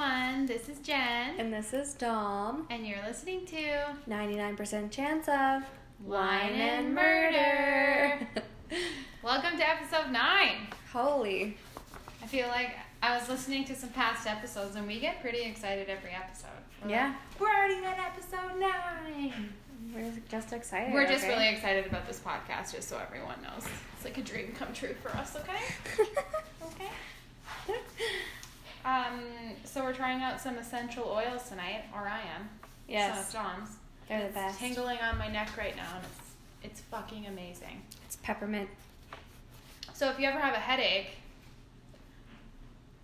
everyone. This is Jen, And this is Dom. and you're listening to 99% chance of Wine and Murder. Welcome to episode nine. Holy. I feel like I was listening to some past episodes, and we get pretty excited every episode. We're Yeah. like, We're already at episode nine. We're just excited. We're just okay? really excited about this podcast, just so everyone knows. It's like a dream come true for us, okay? Okay. Um, so we're trying out some essential oils tonight, or I am. yes. So Dom's. They're the It's best. tingling on my neck right now, and it's it's fucking amazing. It's peppermint. So if you ever have a headache,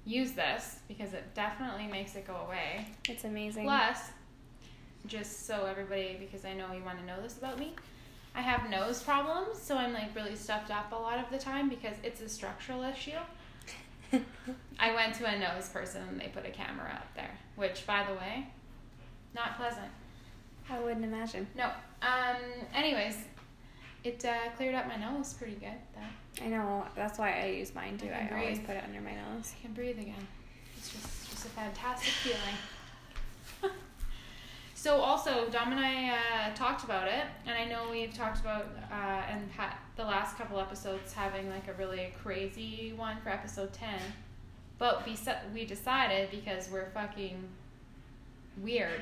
use this because it definitely makes it go away. It's amazing. Plus, just so everybody, because I know you want to know this about me, I have nose problems, so I'm like really stuffed up a lot of the time because it's a structural issue. I went to a nose person and they put a camera up there, which, by the way, not pleasant. I wouldn't imagine. No. Um. Anyways, it uh, cleared up my nose pretty good. Though. I know. That's why I use mine too. I I, always put it under my nose. I can breathe again. It's just just a fantastic feeling. So also, Dom and I uh, talked about it, and I know we've talked about uh, and ha- the last couple episodes having like a really crazy one for episode ten, but we we decided because we're fucking weird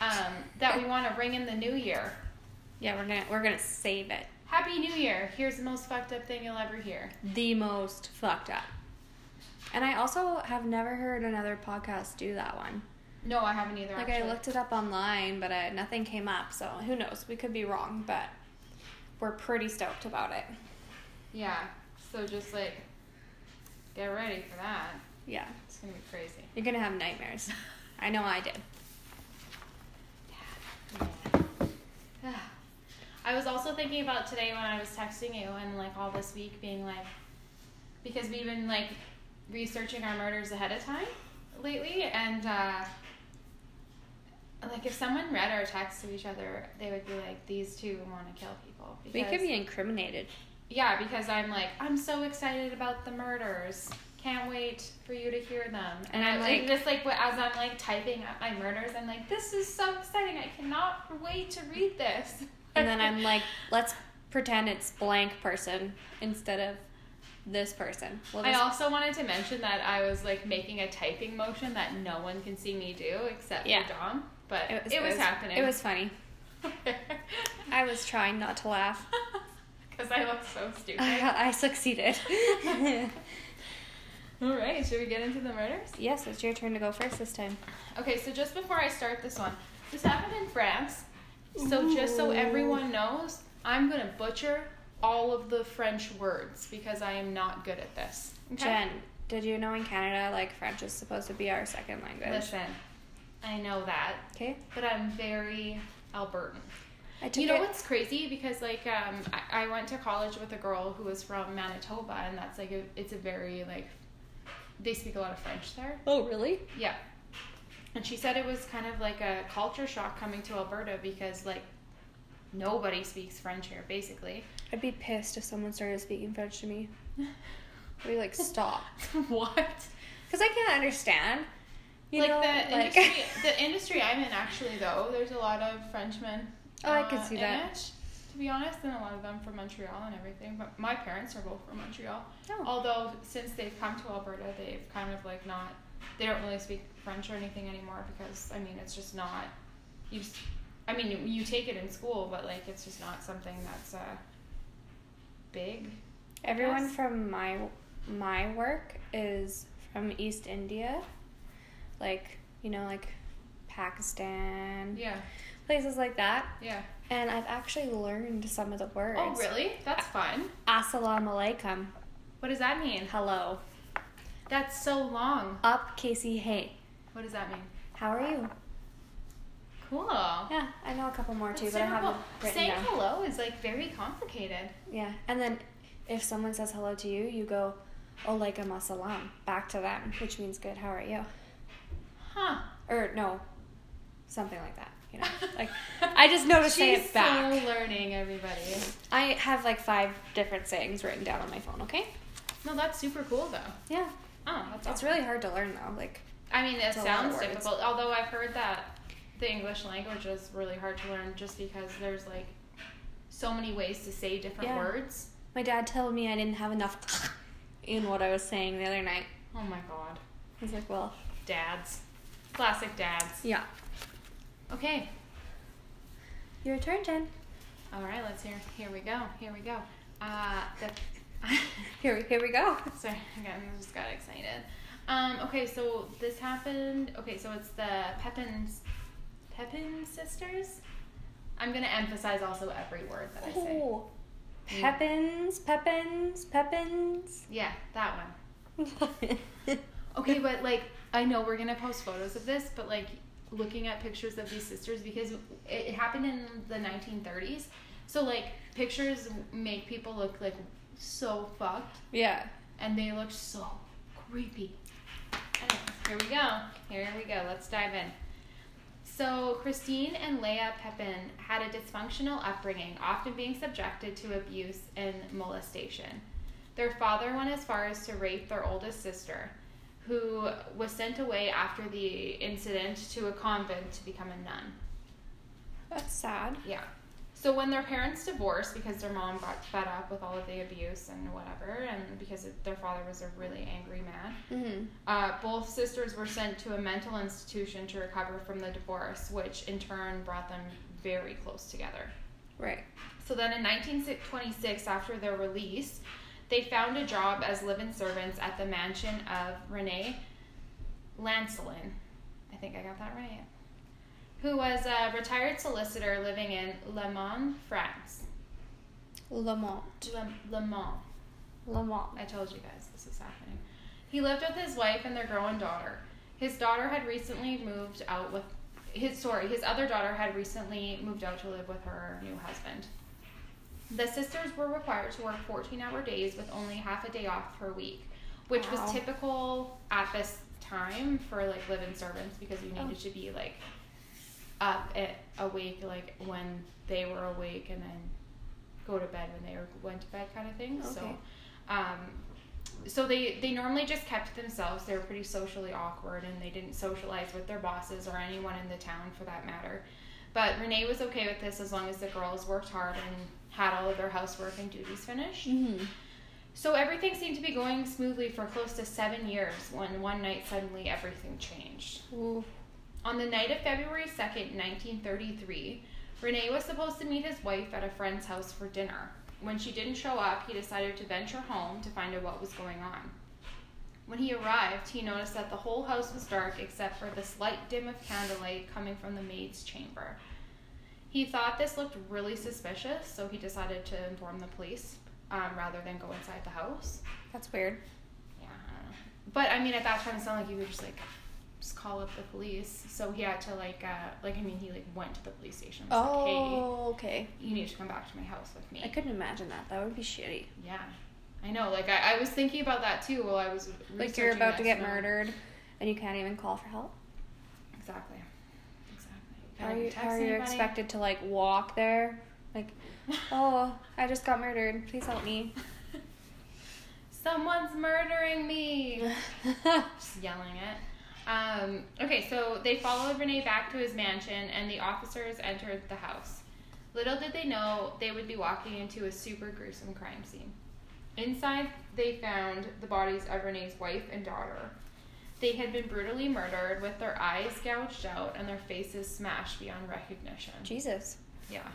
um, that we want to ring in the new year. Yeah, we're gonna we're gonna save it. Happy New Year! Here's the most fucked up thing you'll ever hear. The most fucked up. And I also have never heard another podcast do that one. No, I haven't either. Like actually. I looked it up online, but I, nothing came up. So who knows? We could be wrong, but we're pretty stoked about it. Yeah. So just like get ready for that. Yeah, It's gonna be crazy. you're gonna have nightmares. I know I did. Yeah. I was also thinking about today when I was texting you and like all this week being like because we've been like researching our murders ahead of time lately and uh like if someone read our texts to each other, they would be like, "These two want to kill people." We could be incriminated. Yeah, because I'm like, I'm so excited about the murders. Can't wait for you to hear them. And, And I'm like, like- just like as I'm like typing out my murders, I'm like, this is so exciting. I cannot wait to read this. And then I'm like, let's pretend it's blank person instead of this person. We'll I just- also wanted to mention that I was like making a typing motion that no one can see me do except Yeah. Dom. But it was, it was happening. It was funny. I was trying not to laugh. because I look so stupid. I, I succeeded. All right, should we get into the murders? yes, it's your turn to go first this time. Okay, so just before I start this one, this happened in France. So just so everyone knows, I'm gonna butcher all of the French words because I am not good at this. Okay? Jen, did you know in Canada, like French is supposed to be our second language? Listen, I know that, Okay. but I'm very Albertan. I took You know it- what's crazy? Because like um, I, I went to college with a girl who was from Manitoba, and that's like a, it's a very like they speak a lot of French there. Oh, really? Yeah. And she said it was kind of like a culture shock coming to Alberta because like nobody speaks French here basically. I'd be pissed if someone started speaking French to me. I'd be like, stop. what? Because I can't understand. You like know, the like- industry the industry I'm in actually though, there's a lot of Frenchmen. Oh, I can uh, see that. it, to be honest, and a lot of them from Montreal and everything. But my parents are both from Montreal. Oh. Although since they've come to Alberta, they've kind of like not. They don't really speak French or anything anymore because I mean it's just not. You, just, I mean you take it in school, but like it's just not something that's uh, big. Everyone from my my work is from East India, like you know, like Pakistan, Yeah, places like that. yeah. And I've actually learned some of the words. Oh really? That's fun. Assalamu alaikum. What does that mean? Hello. That's so long. Up, Casey. Hey. What does that mean? How are you? Cool. Yeah, I know a couple more too, but I haven't cool. written Saying down. hello is like very complicated. Yeah, and then if someone says hello to you, you go, "Alaikum assalam," back to them, which means good. How are you? Huh. Or no, something like that. You know, like I just know to say She's it back. so learning, everybody. I have like five different sayings written down on my phone. Okay. No, that's super cool though. Yeah, Oh, that's it's awesome. really hard to learn though. Like I mean, it It's a lot of sounds difficult. Although I've heard that the English language is really hard to learn just because there's like so many ways to say different Yeah. words. My dad told me I didn't have enough in what I was saying the other night. Oh my god. I was like, well, Dads. Classic dads. yeah. Okay. Your turn, Jen. All right, let's hear. Here we go. Here we go. Uh, the. Here, we here we go. Sorry, I got, I just got excited. Um, okay, so this happened. Okay, so it's the Pepins, Pepin sisters. I'm gonna emphasize also every word that I say. Oh, Mm. Pepins, Pepins, Pepins. Yeah, that one. Okay, but like I know we're gonna post photos of this, but like looking at pictures of these sisters because it, happened in the 1930s. So like pictures make people look like so fucked, yeah. and they look so creepy. Anyways, here we go. Here we go. Let's dive in. So, Christine and Leah Pepin had a dysfunctional upbringing, often being subjected to abuse and molestation. Their father went as far as to rape their oldest sister, who was sent away after the incident to a convent to become a nun. That's sad. Yeah. So when their parents divorced because their mom got fed up with all of the abuse and whatever, and because their father was a really angry man, Mm-hmm. uh, both sisters were sent to a mental institution to recover from the divorce, which in turn brought them very close together. Right. So then in 1926, after their release, they found a job as live-in servants at the mansion of Renee Lancelin. I think I got that right. Who was a retired solicitor living in Le Mans, France. Le Mans. Le, Le Mans. Lamont. I told you guys this is happening. He lived with his wife and their growing daughter. His daughter had recently moved out with his sorry, his other daughter had recently moved out to live with her new husband. The sisters were required to work 14-hour days with only half a day off per week, which Wow. was typical at this time for like live-in servants because you needed Oh. to be like up at awake like when they were awake and then go to bed when they were went to bed kind of thing. So um, so they they normally just kept themselves. They were pretty socially awkward, and they didn't socialize with their bosses or anyone in the town for that matter. But Renee was okay with this as long as the girls worked hard and had all of their housework and duties finished. Mm-hmm. So everything seemed to be going smoothly for close to seven years when one night suddenly everything changed. Ooh. On the night of February 2nd, 1933, Renee was supposed to meet his wife at a friend's house for dinner. When she didn't show up, he decided to venture home to find out what was going on. When he arrived, he noticed that the whole house was dark except for the slight dim of candlelight coming from the maid's chamber. He thought this looked really suspicious, so he decided to inform the police um, rather than go inside the house. That's weird. Yeah. I don't know. But I mean, at that time, it sounded like you could just like just call up the police. So he had to like, uh, like I mean, he like went to the police station. and was like, hey, Oh, okay. you need to come back to my house with me. I couldn't imagine that. That would be shitty. Yeah. I know. Like I, I was thinking about that too while I was Like you're about to get murdered, and you can't even call for help. Exactly. How are you, are you expected to like walk there? Like, oh, I just got murdered. Please help me. Someone's murdering me. just yelling it. Um, okay, so they followed Renee back to his mansion, and the officers entered the house. Little did they know they would be walking into a super gruesome crime scene. Inside, they found the bodies of Renee's wife and daughter. They had been brutally murdered with their eyes gouged out and their faces smashed beyond recognition. Jesus. Yeah.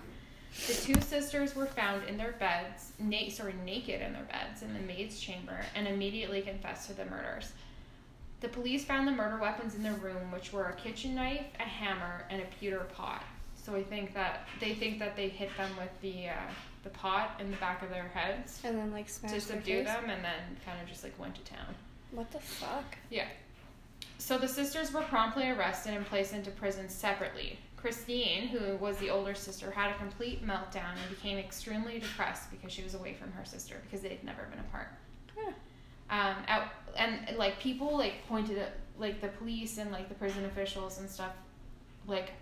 The two sisters were found in their beds, na- sorry, naked in their beds in the maid's chamber, and immediately confessed to the murders. The police found the murder weapons in their room, which were a kitchen knife, a hammer, and a pewter pot. So I think that they think that they hit them with the uh, the pot in the back of their heads And then like to subdue face? them, and then kind of just like went to town. What the fuck? Yeah. So the sisters were promptly arrested and placed into prison separately. Christine, who was the older sister, had a complete meltdown and became extremely depressed because she was away from her sister because they'd never been apart. Yeah. Um, out, and like people like pointed at like the police and like the prison officials and stuff, like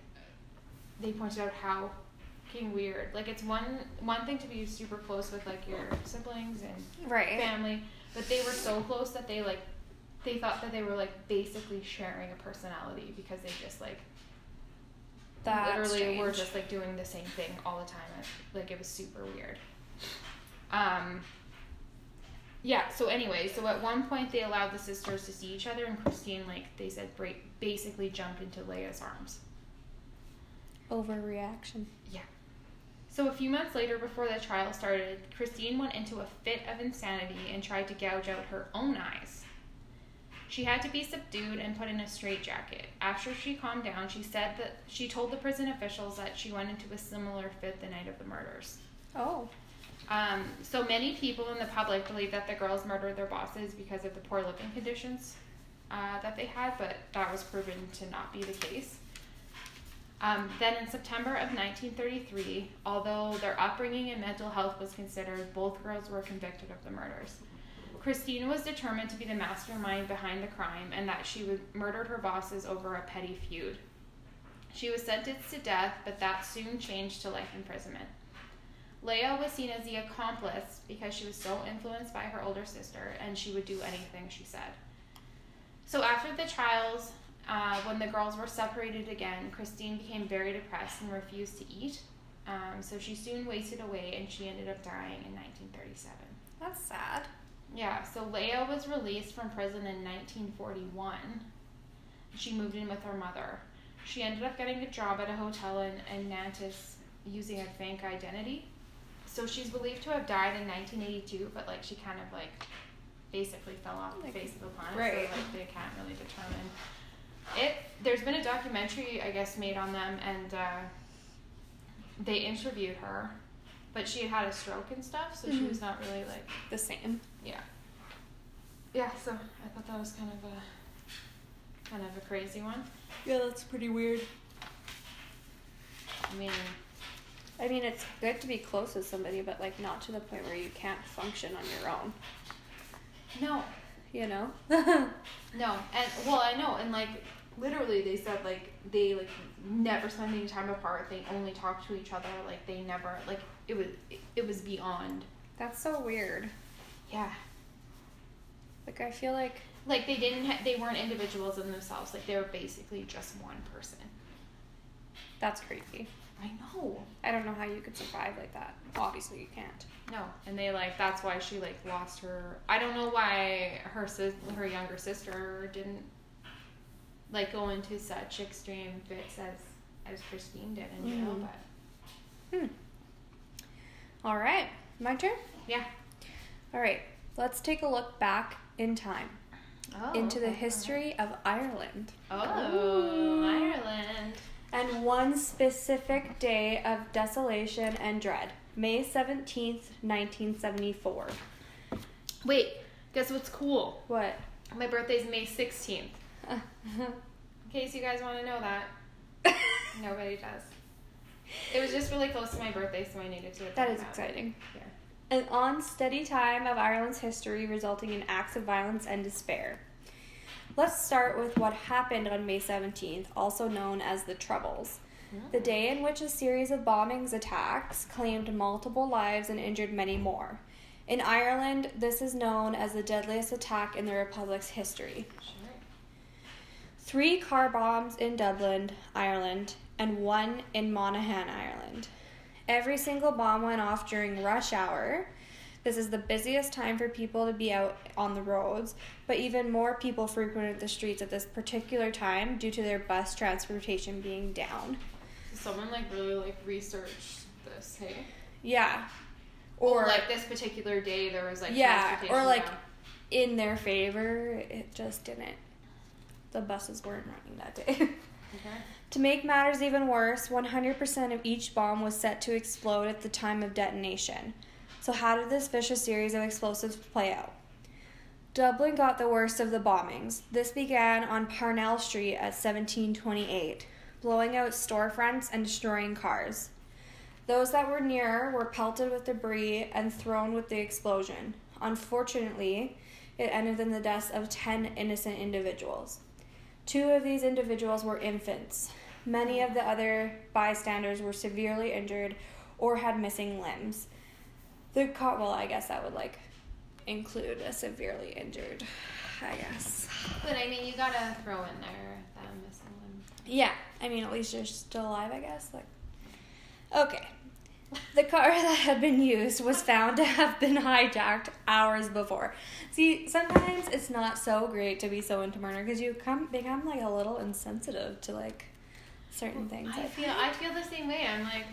they pointed out how fucking weird. Like it's one one thing to be super close with like your siblings and Right. family, but they were so close that they like they thought that they were like basically sharing a personality because they just like That's literally were just like doing the same thing all the time. Like it was super weird. Um. Yeah. So anyway, so at one point they allowed the sisters to see each other, and Christine, like they said, break, basically jumped into Leia's arms. overreaction. Yeah. So a few months later, before the trial started, Christine went into a fit of insanity and tried to gouge out her own eyes. She had to be subdued and put in a straitjacket. After she calmed down, she said that she told the prison officials that she went into a similar fit the night of the murders. Oh. Um, so many people in the public believe that the girls murdered their bosses because of the poor living conditions uh, that they had, but that was proven to not be the case. Um, then in September of 1933, although their upbringing and mental health was considered, both girls were convicted of the murders. Christina was determined to be the mastermind behind the crime and that she would murdered her bosses over a petty feud. She was sentenced to death, but that soon changed to life imprisonment. Leah was seen as the accomplice because she was so influenced by her older sister and she would do anything she said. So after the trials, uh, when the girls were separated again, Christine became very depressed and refused to eat. Um, so she soon wasted away and she ended up dying in 1937. That's sad. Yeah, so Leia was released from prison in 1941. She moved in with her mother. She ended up getting a job at a hotel in, in Nantes using a fake identity. So she's believed to have died in 1982, but like she kind of like basically fell off the face of the planet. right. So like they can't really determine it. There's been a documentary, I guess, made on them, and uh, they interviewed her, but she had had a stroke and stuff, so she Mhm. was not really like The same. yeah. Yeah, so I thought that was kind of a kind of a crazy one. Yeah, that's pretty weird. I mean, I mean, it's good to be close with somebody, but like not to the point where you can't function on your own. no, You know? no, and well, I know, and like literally, they said like they like never spend any time apart. They only talk to each other. Like they never like it was it, was beyond. That's so weird. Yeah, Like I feel like like they didn't ha- they weren't individuals in themselves. Like they were basically just one person. that's crazy. I know. I don't know how you could survive like that. Obviously, you can't. No, and they like that's why she like lost her. I don't know why her sis, her younger sister didn't like go into such extreme fits as as Christine did in jail. Mhm. But Hmm. All right, my turn. yeah, All right, let's take a look back in time oh, into the history of Ireland Oh, Ireland. and one specific day of desolation and dread. May 17th, 1974. Wait, guess what's cool? What? My birthday's May sixteenth. In case you guys want to know that, nobody does. It was just really close to my birthday, so I needed to. that attend exciting. Yeah. An unsteady time of Ireland's history resulting in acts of violence and despair. Let's start with what happened on May 17th, also known as the Troubles. The hmm. day in which a series of bombings attacks claimed multiple lives and injured many more. In Ireland, this is known as the deadliest attack in the Republic's history. Sure. Three car bombs in Dublin, Ireland, and one in Monaghan, Ireland. Every single bomb went off during rush hour. This is the busiest time for people to be out on the roads, but even more people frequented the streets at this particular time due to their bus transportation being down. Someone like really like researched this, hey? Yeah. Or Or like this particular day there was like Yeah, transportation or, like, down. in their favor, it just didn't. The buses weren't running that day. To make matters even worse, 100% of each bomb was set to explode at the time of detonation. So, how did this vicious series of explosives play out? Dublin got the worst of the bombings. This began on Parnell Street at 1728, blowing out storefronts and destroying cars. Those that were near were pelted with debris and thrown with the explosion. Unfortunately, it ended in the deaths of 10 innocent individuals. Two of these individuals were infants. Many of the other bystanders were severely injured or had missing limbs. The co- well, I guess that would like include a severely injured. I guess. But I mean, you gotta throw in there them as someone. Yeah, I mean, at least you're still alive, I guess. Like, okay. The car that had been used was found to have been hijacked hours before. See, sometimes it's not so great to be so into murder because you come become like a little insensitive to like certain things. I feel I feel the same way. I'm like,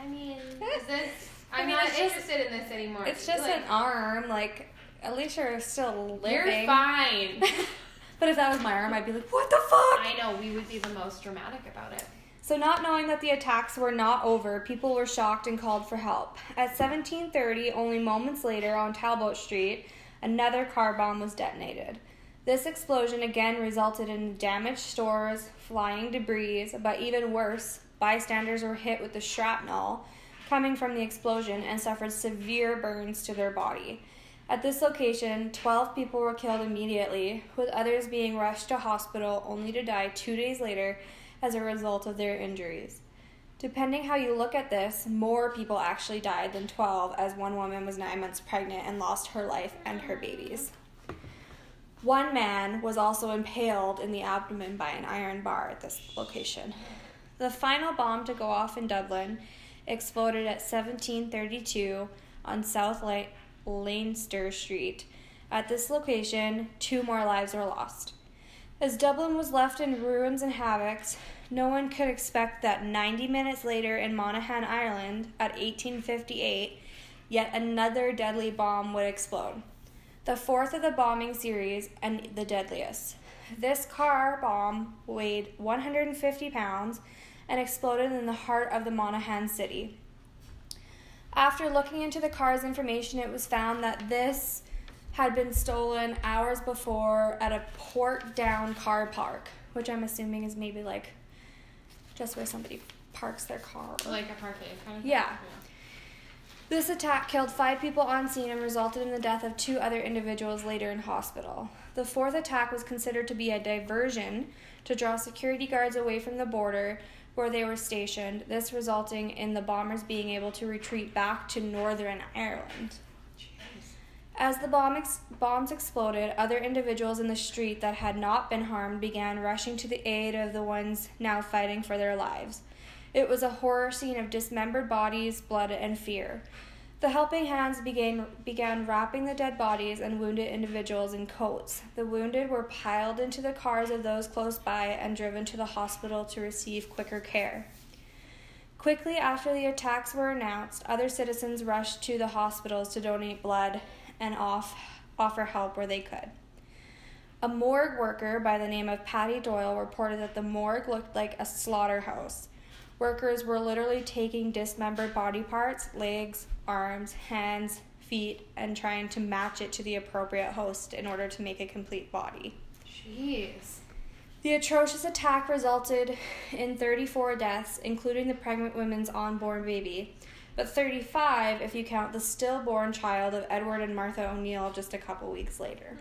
I mean, is this? I I'm mean, not it's just- interested in this anymore. It's just like, an arm. Like, at least you're still living. You're fine. but if that was my arm, I'd be like, what the fuck? I know we would be the most dramatic about it. So, not knowing that the attacks were not over, people were shocked and called for help. At 17:30, only moments later, on Talbot Street, another car bomb was detonated. This explosion again resulted in damaged stores, flying debris, but even worse, bystanders were hit with the shrapnel coming from the explosion and suffered severe burns to their body. At this location, 12 people were killed immediately, with others being rushed to hospital only to die two days later as a result of their injuries. Depending how you look at this, more people actually died than 12, as one woman was nine months pregnant and lost her life and her babies. One man was also impaled in the abdomen by an iron bar at this location. The final bomb to go off in Dublin exploded at 1732 on South Leinster Street. At this location, two more lives were lost. As Dublin was left in ruins and havocs, no one could expect that 90 minutes later in Monaghan, Ireland, at 1858, yet another deadly bomb would explode. The fourth of the bombing series and the deadliest. This car bomb weighed 150 pounds and exploded in the heart of the Monaghan city. After looking into the car's information, it was found that this had been stolen hours before at a Portadown car park, which I'm assuming is maybe like just where somebody parks their car. Like a parfait kind of. Yeah. This attack killed five people on scene and resulted in the death of two other individuals later in hospital. The fourth attack was considered to be a diversion to draw security guards away from the border where they were stationed, this resulting in the bombers being able to retreat back to Northern Ireland. As the bomb ex- bombs exploded, other individuals in the street that had not been harmed began rushing to the aid of the ones now fighting for their lives. It was a horror scene of dismembered bodies, blood, and fear. The helping hands began, began wrapping the dead bodies and wounded individuals in coats. The wounded were piled into the cars of those close by and driven to the hospital to receive quicker care. Quickly after the attacks were announced, other citizens rushed to the hospitals to donate blood and off, offer help where they could. A morgue worker by the name of Patty Doyle reported that the morgue looked like a slaughterhouse. Workers were literally taking dismembered body parts, legs, arms, hands, feet, and trying to match it to the appropriate host in order to make a complete body. Jeez. The atrocious attack resulted in 34 deaths, including the pregnant woman's unborn baby, but 35 if you count the stillborn child of Edward and Martha O'Neill just a couple weeks later.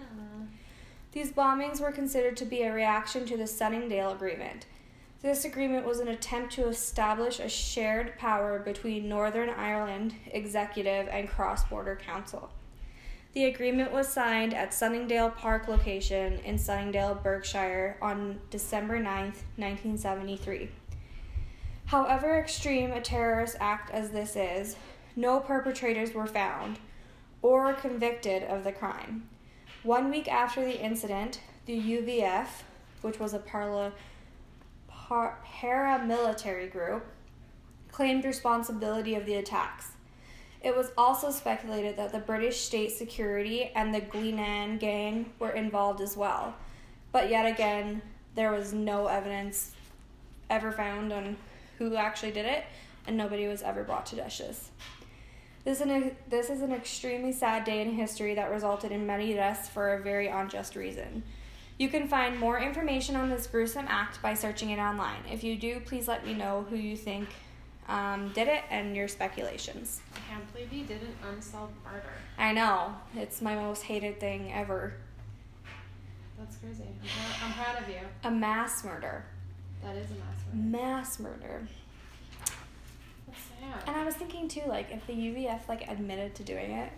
These bombings were considered to be a reaction to the Sunningdale Agreement. This agreement was an attempt to establish a shared power between Northern Ireland Executive and Cross Border Council. The agreement was signed at Sunningdale Park location in Sunningdale, Berkshire on December 9th, 1973. However extreme a terrorist act as this is, no perpetrators were found or convicted of the crime. One week after the incident, the UVF, which was a parla- par- paramilitary group, claimed responsibility of the attacks. It was also speculated that the British state security and the Glenanne gang were involved as well. But yet again, there was no evidence ever found on who actually did it, and nobody was ever brought to justice. This, an, this is an extremely sad day in history that resulted in many deaths for a very unjust reason. You can find more information on this gruesome act by searching it online. If you do, please let me know who you think um, did it and your speculations. I can't believe you did an unsolved murder. I know, it's my most hated thing ever. That's crazy. I'm proud, I'm proud of you. A mass murder. That is a mass murder. Mass murder. That's sad. And I was thinking too, like, if the UVF, like, admitted to doing it,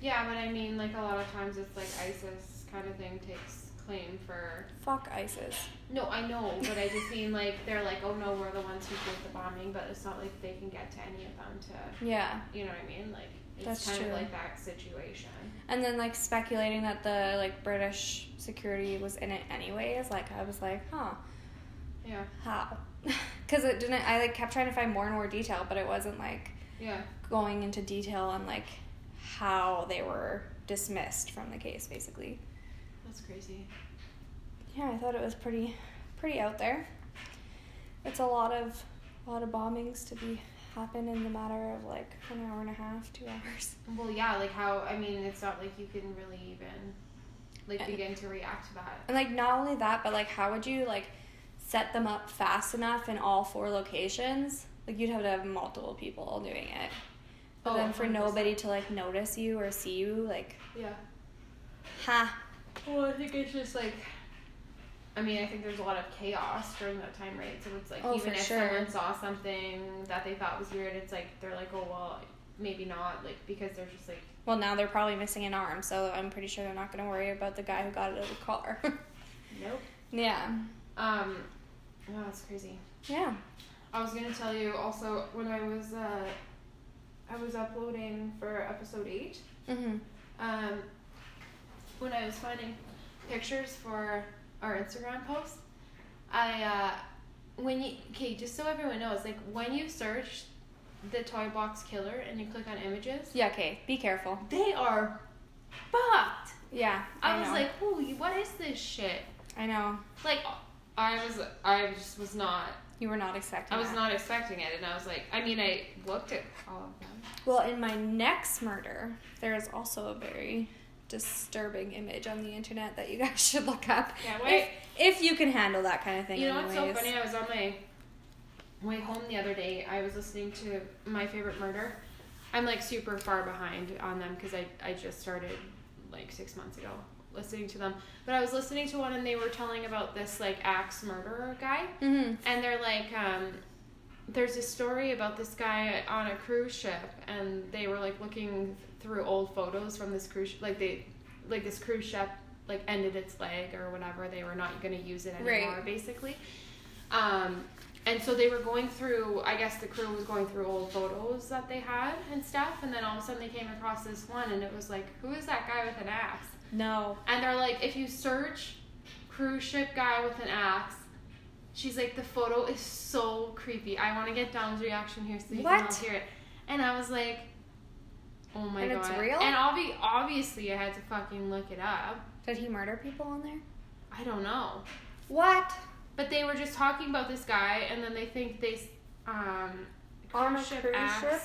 Yeah, but I mean, like a lot of times it's like ISIS kind of thing takes claim for. Fuck ISIS. No, I know, but I just mean like they're like, oh no, we're the ones who did the bombing, but it's not like they can get to any of them to, Yeah. you know what I mean? Like it's That's kind true. of like that situation. And then like speculating that the like British security was in it anyways. Like I was like, huh, Yeah, how? Because it didn't. I like kept trying to find more and more detail, but it wasn't like yeah, going into detail on like how they were dismissed from the case, basically. that's crazy. Yeah, I thought it was pretty, pretty out there. It's a lot of, a lot of bombings to be happen in the matter of like an hour and a half, two hours. Well, yeah, like how I mean, it's not like you can really even like And- begin to react to that. And like not only that, but like how would you like set them up fast enough in all four locations? Like you'd have to have multiple people doing it. But Oh, then for 100%. nobody to like notice you or see you, like, Yeah. ha, Well, I think it's just like. I mean, I think there's a lot of chaos during that time, right? So it's like Oh, even if sure. someone saw something that they thought was weird, it's like they're like, oh well, maybe not, like because they're just like, well now they're probably missing an arm, so I'm pretty sure they're not gonna worry about the guy who got it out of the car. nope. yeah. Um, oh, that's crazy. Yeah. I was gonna tell you also when I was uh, I was uploading for episode eight. Mm-hmm. Um, when I was finding pictures for our Instagram post, I uh, when you okay, just so everyone knows, like when you search the toy box killer and you click on images, Yeah, okay. Be careful. they are fucked. Yeah. I, was know. like, "Ooh, what is this shit?" I know. Like, I was, I just was not, You were not expecting I was that. not expecting it, and I was like, I mean, I looked at all of them. Well, in my next murder, there is also a very disturbing image on the internet that you guys should look up. Yeah, If, wait. if you can handle that kind of thing. You know what's so funny? I was on my way home the other day. I was listening to My Favorite Murder. I'm like super far behind on them because I, I just started like six months ago listening to them. But I was listening to one and they were telling about this like axe murderer guy. Mm-hmm. And they're like, um, there's a story about this guy on a cruise ship, and they were like looking through old photos from this cruise, like they, like this cruise ship, like ended its leg or whatever. They were not going to use it anymore, Right. basically. Um, and so they were going through. I guess the crew was going through old photos that they had and stuff, and then all of a sudden they came across this one, and it was like, who is that guy with an axe? No. And they're like, if you search cruise ship guy with an axe, she's like, the photo is so creepy. I want to get Dom's reaction here so you can all hear it. And I was like, oh my And god. And it's real? And obvi- obviously, I had to fucking look it up. Did he murder people on there? I don't know. What? But they were just talking about this guy, and then they think they, um, On a cruise ship cruise axe. ship?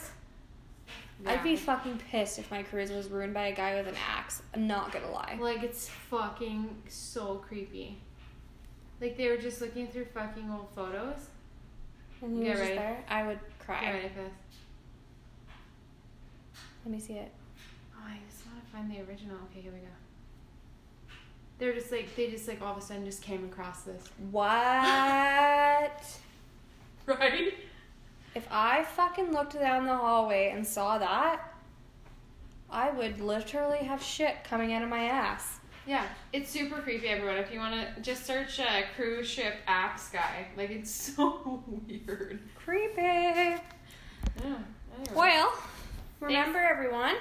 Yeah. I'd be fucking pissed if my cruise was ruined by a guy with an axe. I'm not gonna lie. Like it's fucking so creepy. Like they were just looking through fucking old photos. And he Get was ready. there. I would cry. Get ready this. Let me see it. Oh, I just want to find the original. Okay, here we go. They're just like they just like all of a sudden just came across this. What? Right? If I fucking looked down the hallway and saw that, I would literally have shit coming out of my ass. Yeah, it's super creepy, everyone. If you want to just search uh, cruise ship axe guy, like it's so weird. Creepy. Yeah. Anyway. Well, remember everyone,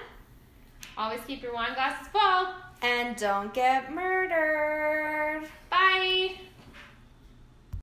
always keep your wine glasses full. and don't get murdered.